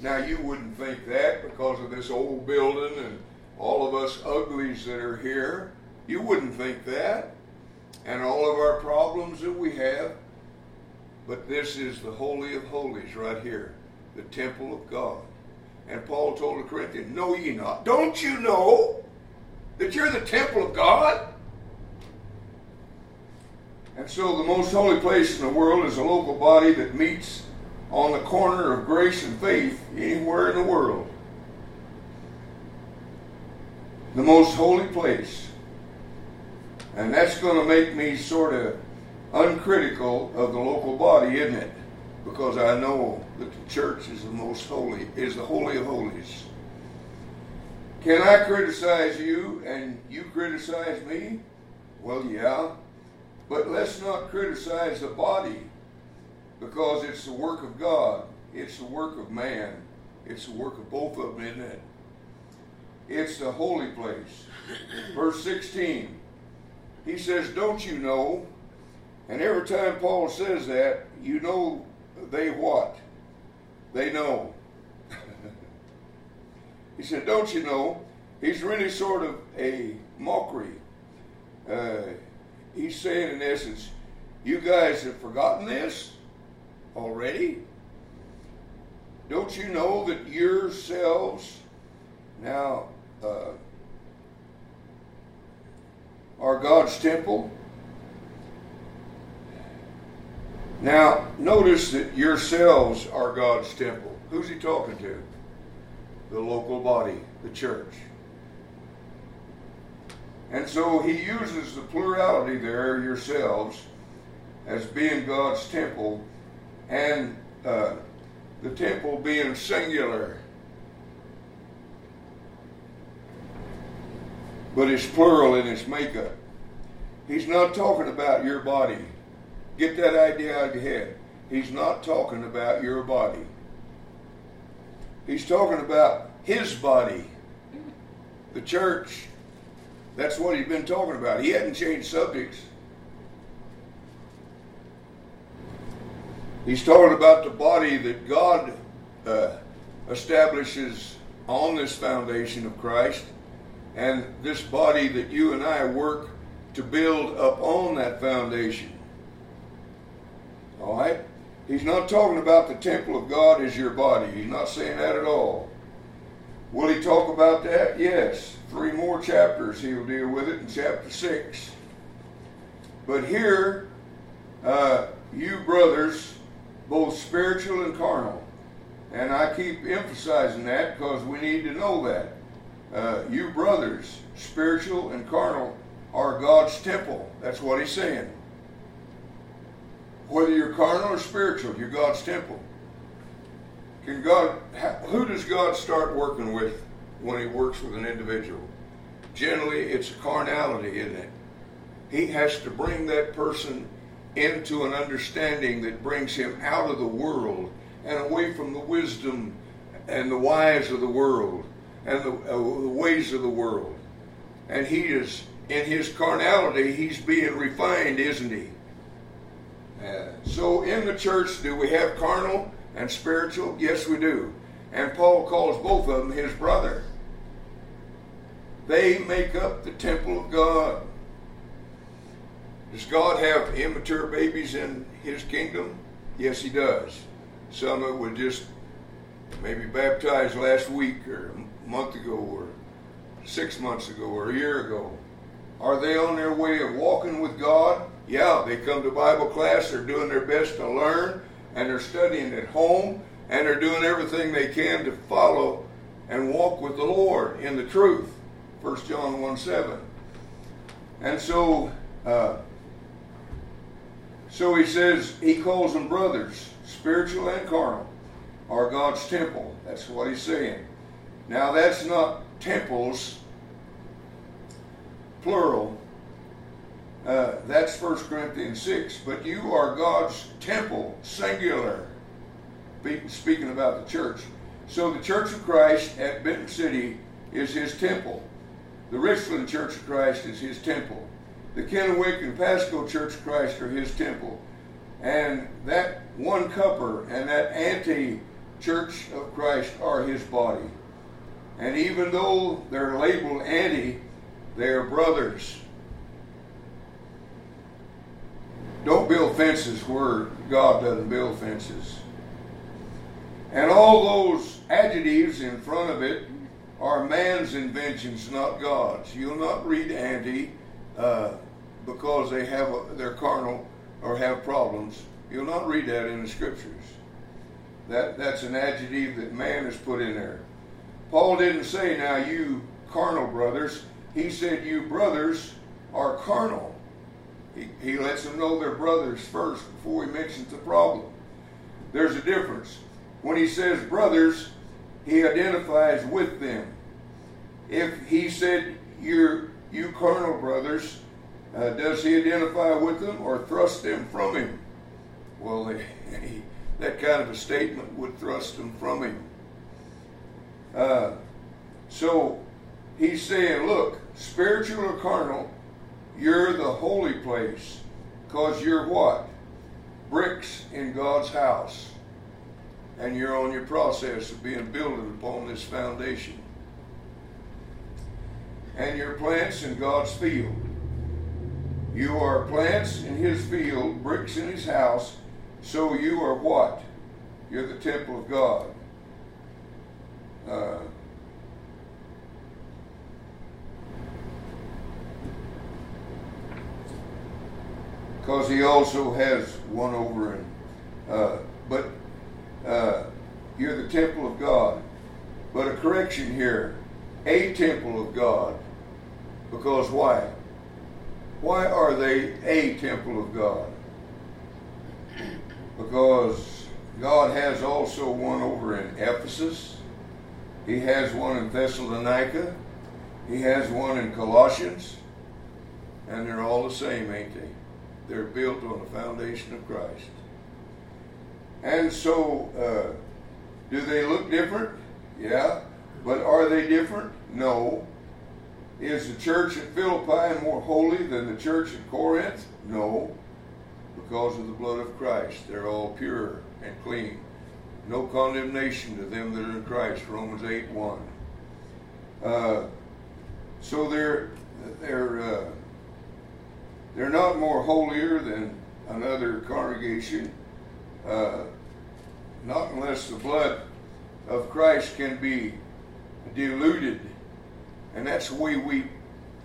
Speaker 1: Now you wouldn't think that because of this old building and all of us uglies that are here. You wouldn't think that. And all of our problems that we have. But this is the Holy of Holies right here the temple of God. And Paul told the Corinthians, Know ye not? Don't you know that you're the temple of God? And so the most holy place in the world is a local body that meets on the corner of grace and faith anywhere in the world. The most holy place. And that's going to make me sort of uncritical of the local body, isn't it? Because I know that the church is the most holy, is the holy of holies. Can I criticize you and you criticize me? Well, yeah. But let's not criticize the body because it's the work of God. It's the work of man. It's the work of both of them, isn't it? It's the holy place. Verse 16. He says, Don't you know? And every time Paul says that, you know they what? They know. (laughs) he said, Don't you know? He's really sort of a mockery. Uh, he's saying, in essence, you guys have forgotten this already? Don't you know that yourselves now uh, are God's temple? Now, notice that yourselves are God's temple. Who's he talking to? The local body, the church. And so he uses the plurality there, yourselves, as being God's temple, and uh, the temple being singular. But it's plural in its makeup. He's not talking about your body. Get that idea out of your head. He's not talking about your body. He's talking about his body, the church. That's what he's been talking about. He hadn't changed subjects. He's talking about the body that God uh, establishes on this foundation of Christ, and this body that you and I work to build up on that foundation. All right? He's not talking about the temple of God as your body. He's not saying that at all. Will he talk about that? Yes. Three more chapters he'll deal with it in chapter 6. But here, uh, you brothers, both spiritual and carnal, and I keep emphasizing that because we need to know that. Uh, you brothers, spiritual and carnal, are God's temple. That's what he's saying. Whether you're carnal or spiritual, you're God's temple. Can God, who does God start working with when he works with an individual? Generally, it's a carnality, isn't it? He has to bring that person into an understanding that brings him out of the world and away from the wisdom and the wise of the world and the, uh, the ways of the world. And he is, in his carnality, he's being refined, isn't he? So in the church, do we have carnal and spiritual? Yes, we do. And Paul calls both of them his brother. They make up the temple of God. Does God have immature babies in his kingdom? Yes, he does. Some of that were just maybe baptized last week or a month ago or six months ago or a year ago. Are they on their way of walking with God? Yeah, they come to Bible class, they're doing their best to learn, and they're studying at home, and they're doing everything they can to follow and walk with the Lord in the truth. 1 John 1 7. And so, uh, so he says, he calls them brothers, spiritual and carnal, are God's temple. That's what he's saying. Now, that's not temples, plural. Uh, that's 1 Corinthians 6. But you are God's temple, singular. Speaking about the church. So the Church of Christ at Benton City is his temple. The Richland Church of Christ is his temple. The Kennewick and Pasco Church of Christ are his temple. And that one cupper and that anti Church of Christ are his body. And even though they're labeled anti, they are brothers. Don't build fences where God doesn't build fences. And all those adjectives in front of it are man's inventions, not God's. You'll not read anti uh, because they have a, they're carnal or have problems. You'll not read that in the scriptures. That that's an adjective that man has put in there. Paul didn't say, "Now you carnal brothers." He said, "You brothers are carnal." He, he lets them know they're brothers first before he mentions the problem. There's a difference. When he says brothers, he identifies with them. If he said, You're you carnal brothers, uh, does he identify with them or thrust them from him? Well, (laughs) he, that kind of a statement would thrust them from him. Uh, so he's saying, look, spiritual or carnal, you're the holy place because you're what? Bricks in God's house. And you're on your process of being built upon this foundation. And you're plants in God's field. You are plants in his field, bricks in his house, so you are what? You're the temple of God. Uh, because he also has one over in. Uh, but uh, you're the temple of God. But a correction here a temple of God. Because why? Why are they a temple of God? Because God has also one over in Ephesus. He has one in Thessalonica. He has one in Colossians. And they're all the same, ain't they? They're built on the foundation of Christ. And so, uh, do they look different? Yeah. But are they different? No. Is the church at Philippi more holy than the church at Corinth? No. Because of the blood of Christ. They're all pure and clean. No condemnation to them that are in Christ. Romans 8 1. Uh, so they're, they're, uh, they're not more holier than another congregation uh, not unless the blood of Christ can be diluted. And that's the way we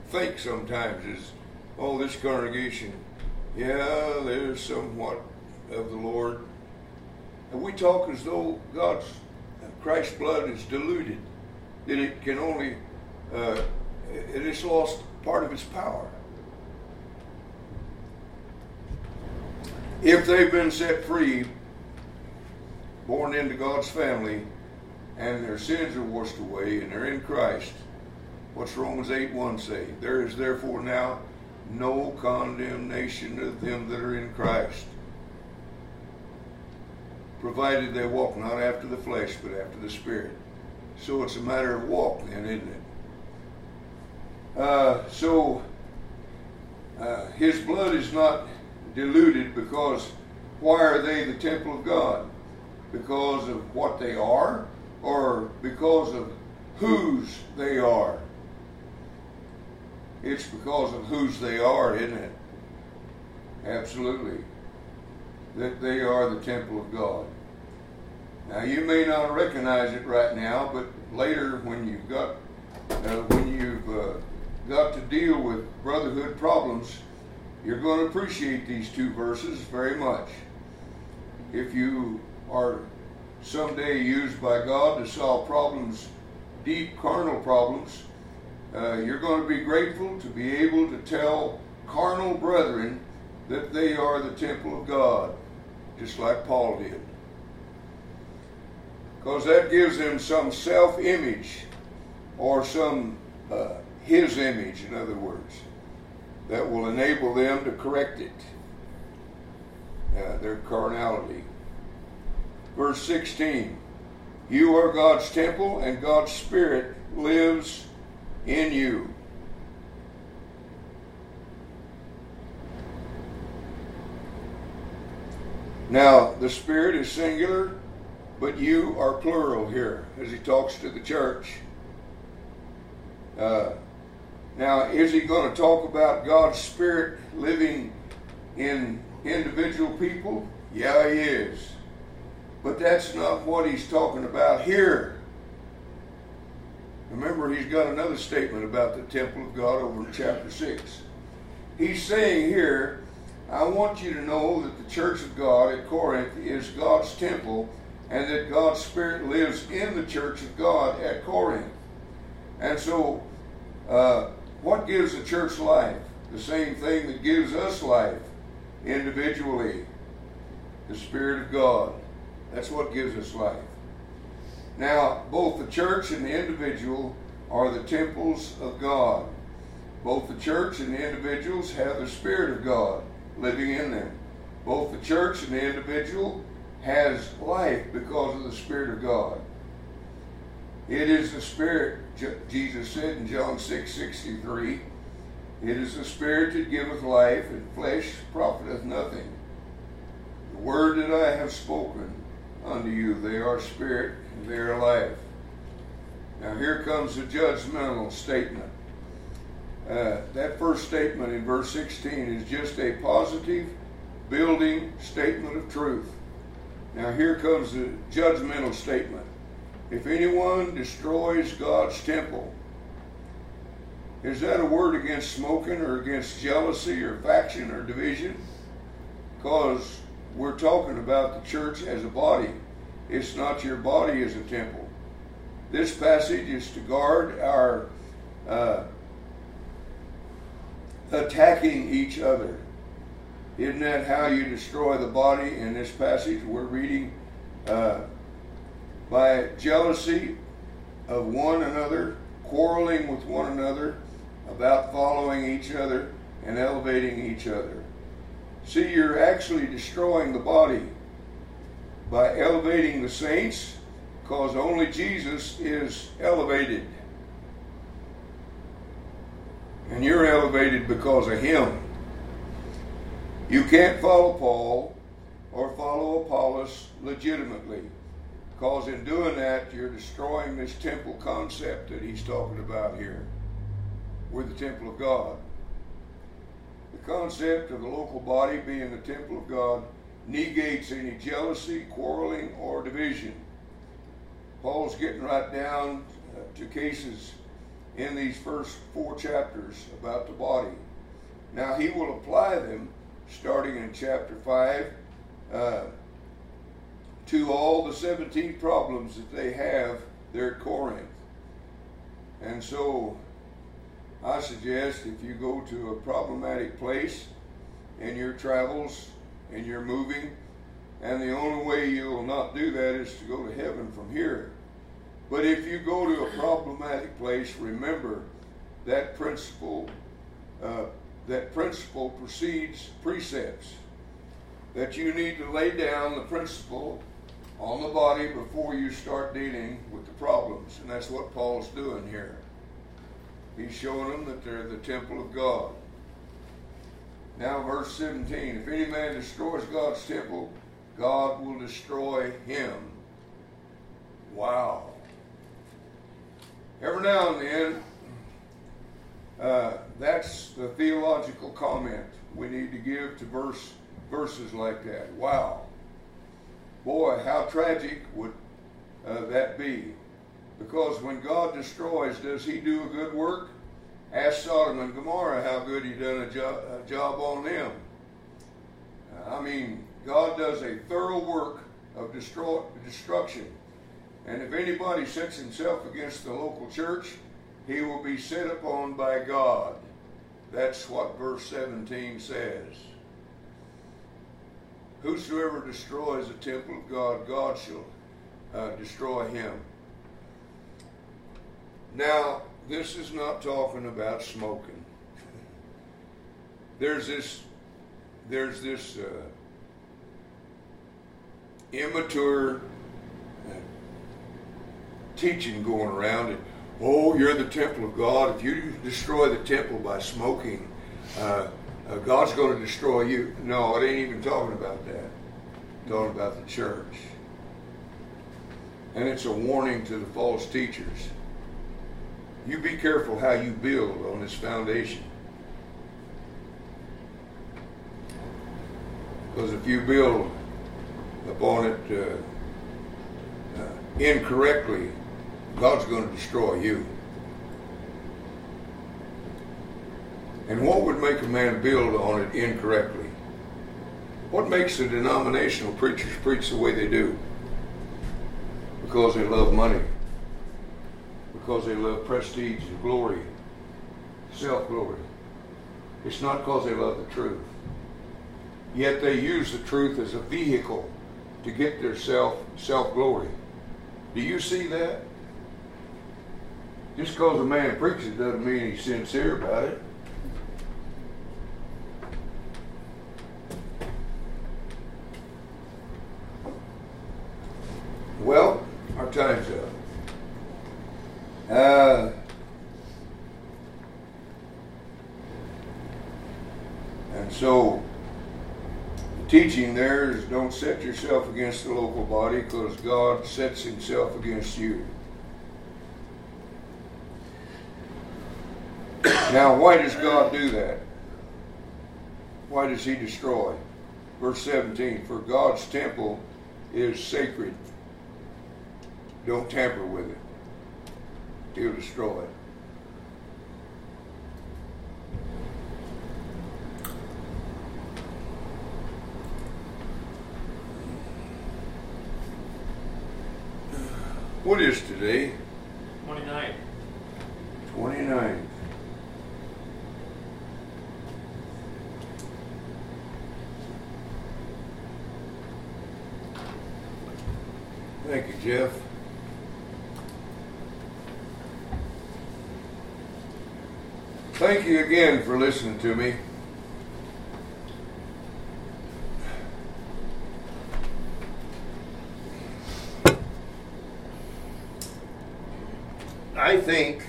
Speaker 1: think sometimes is, oh, this congregation, yeah, there's somewhat of the Lord. And we talk as though God's, Christ's blood is diluted, that it can only, uh, it has lost part of its power. If they've been set free, born into God's family, and their sins are washed away, and they're in Christ, what's Romans 8 1 say? There is therefore now no condemnation of them that are in Christ, provided they walk not after the flesh, but after the Spirit. So it's a matter of walk, then, isn't it? Uh, so uh, his blood is not diluted because why are they the temple of God? Because of what they are or because of whose they are? It's because of whose they are, isn't it? Absolutely. That they are the temple of God. Now you may not recognize it right now, but later when you've got uh, when you've uh, got to deal with brotherhood problems, you're going to appreciate these two verses very much. If you are someday used by God to solve problems, deep carnal problems, uh, you're going to be grateful to be able to tell carnal brethren that they are the temple of God, just like Paul did. Because that gives them some self image or some uh, his image, in other words that will enable them to correct it, uh, their carnality. Verse 16 You are God's temple, and God's Spirit lives in you. Now, the Spirit is singular, but you are plural here as he talks to the church. Uh, now, is he going to talk about God's Spirit living in individual people? Yeah, he is. But that's not what he's talking about here. Remember, he's got another statement about the temple of God over in chapter 6. He's saying here, I want you to know that the church of God at Corinth is God's temple and that God's Spirit lives in the church of God at Corinth. And so, uh, what gives the church life? The same thing that gives us life individually the Spirit of God. That's what gives us life. Now, both the church and the individual are the temples of God. Both the church and the individuals have the Spirit of God living in them. Both the church and the individual has life because of the Spirit of God. It is the Spirit, Jesus said in John 6 63, it is the Spirit that giveth life, and flesh profiteth nothing. The word that I have spoken unto you, they are spirit, and they are life. Now here comes the judgmental statement. Uh, that first statement in verse 16 is just a positive, building statement of truth. Now here comes the judgmental statement. If anyone destroys God's temple, is that a word against smoking or against jealousy or faction or division? Because we're talking about the church as a body. It's not your body as a temple. This passage is to guard our uh, attacking each other. Isn't that how you destroy the body in this passage? We're reading uh, by jealousy of one another, quarreling with one another, about following each other and elevating each other. See, you're actually destroying the body by elevating the saints because only Jesus is elevated. And you're elevated because of Him. You can't follow Paul or follow Apollos legitimately. Because in doing that, you're destroying this temple concept that he's talking about here. We're the temple of God. The concept of the local body being the temple of God negates any jealousy, quarreling, or division. Paul's getting right down uh, to cases in these first four chapters about the body. Now, he will apply them starting in chapter 5 uh, to all the 17 problems that they have there at Corinth. And so I suggest if you go to a problematic place in your travels and you're moving, and the only way you'll not do that is to go to heaven from here. But if you go to a problematic place, remember that principle. Uh, that principle precedes precepts. That you need to lay down the principle on the body before you start dealing with the problems, and that's what Paul's doing here. He's showing them that they're the temple of God. Now, verse 17 if any man destroys God's temple, God will destroy him. Wow. Every now and then, uh, that's the theological comment we need to give to verse verses like that. Wow. Boy, how tragic would uh, that be? Because when God destroys, does he do a good work? Ask Sodom and Gomorrah how good he done a, jo- a job on them. I mean, God does a thorough work of destroy- destruction. And if anybody sets himself against the local church, he will be set upon by God. That's what verse 17 says. Whosoever destroys the temple of God, God shall uh, destroy him. Now, this is not talking about smoking. There's this, there's this uh, immature uh, teaching going around. Oh, you're the temple of God. If you destroy the temple by smoking, uh, God's going to destroy you. No, it ain't even talking about that. Talking about the church. And it's a warning to the false teachers. You be careful how you build on this foundation. Because if you build upon it uh, uh, incorrectly, God's going to destroy you. And what would make a man build on it incorrectly? What makes the denominational preachers preach the way they do? Because they love money because they love prestige and glory, self glory. It's not because they love the truth. Yet they use the truth as a vehicle to get their self self glory. Do you see that? Just because a man preaches doesn't mean he's sincere about it. Time's up. Uh, and so, the teaching there is don't set yourself against the local body because God sets himself against you. Now, why does God do that? Why does he destroy? Verse 17 For God's temple is sacred. Don't tamper with it he'll destroy it. What is today?
Speaker 2: 29.
Speaker 1: 29. Thank you, Jeff. Thank you again for listening to me. I think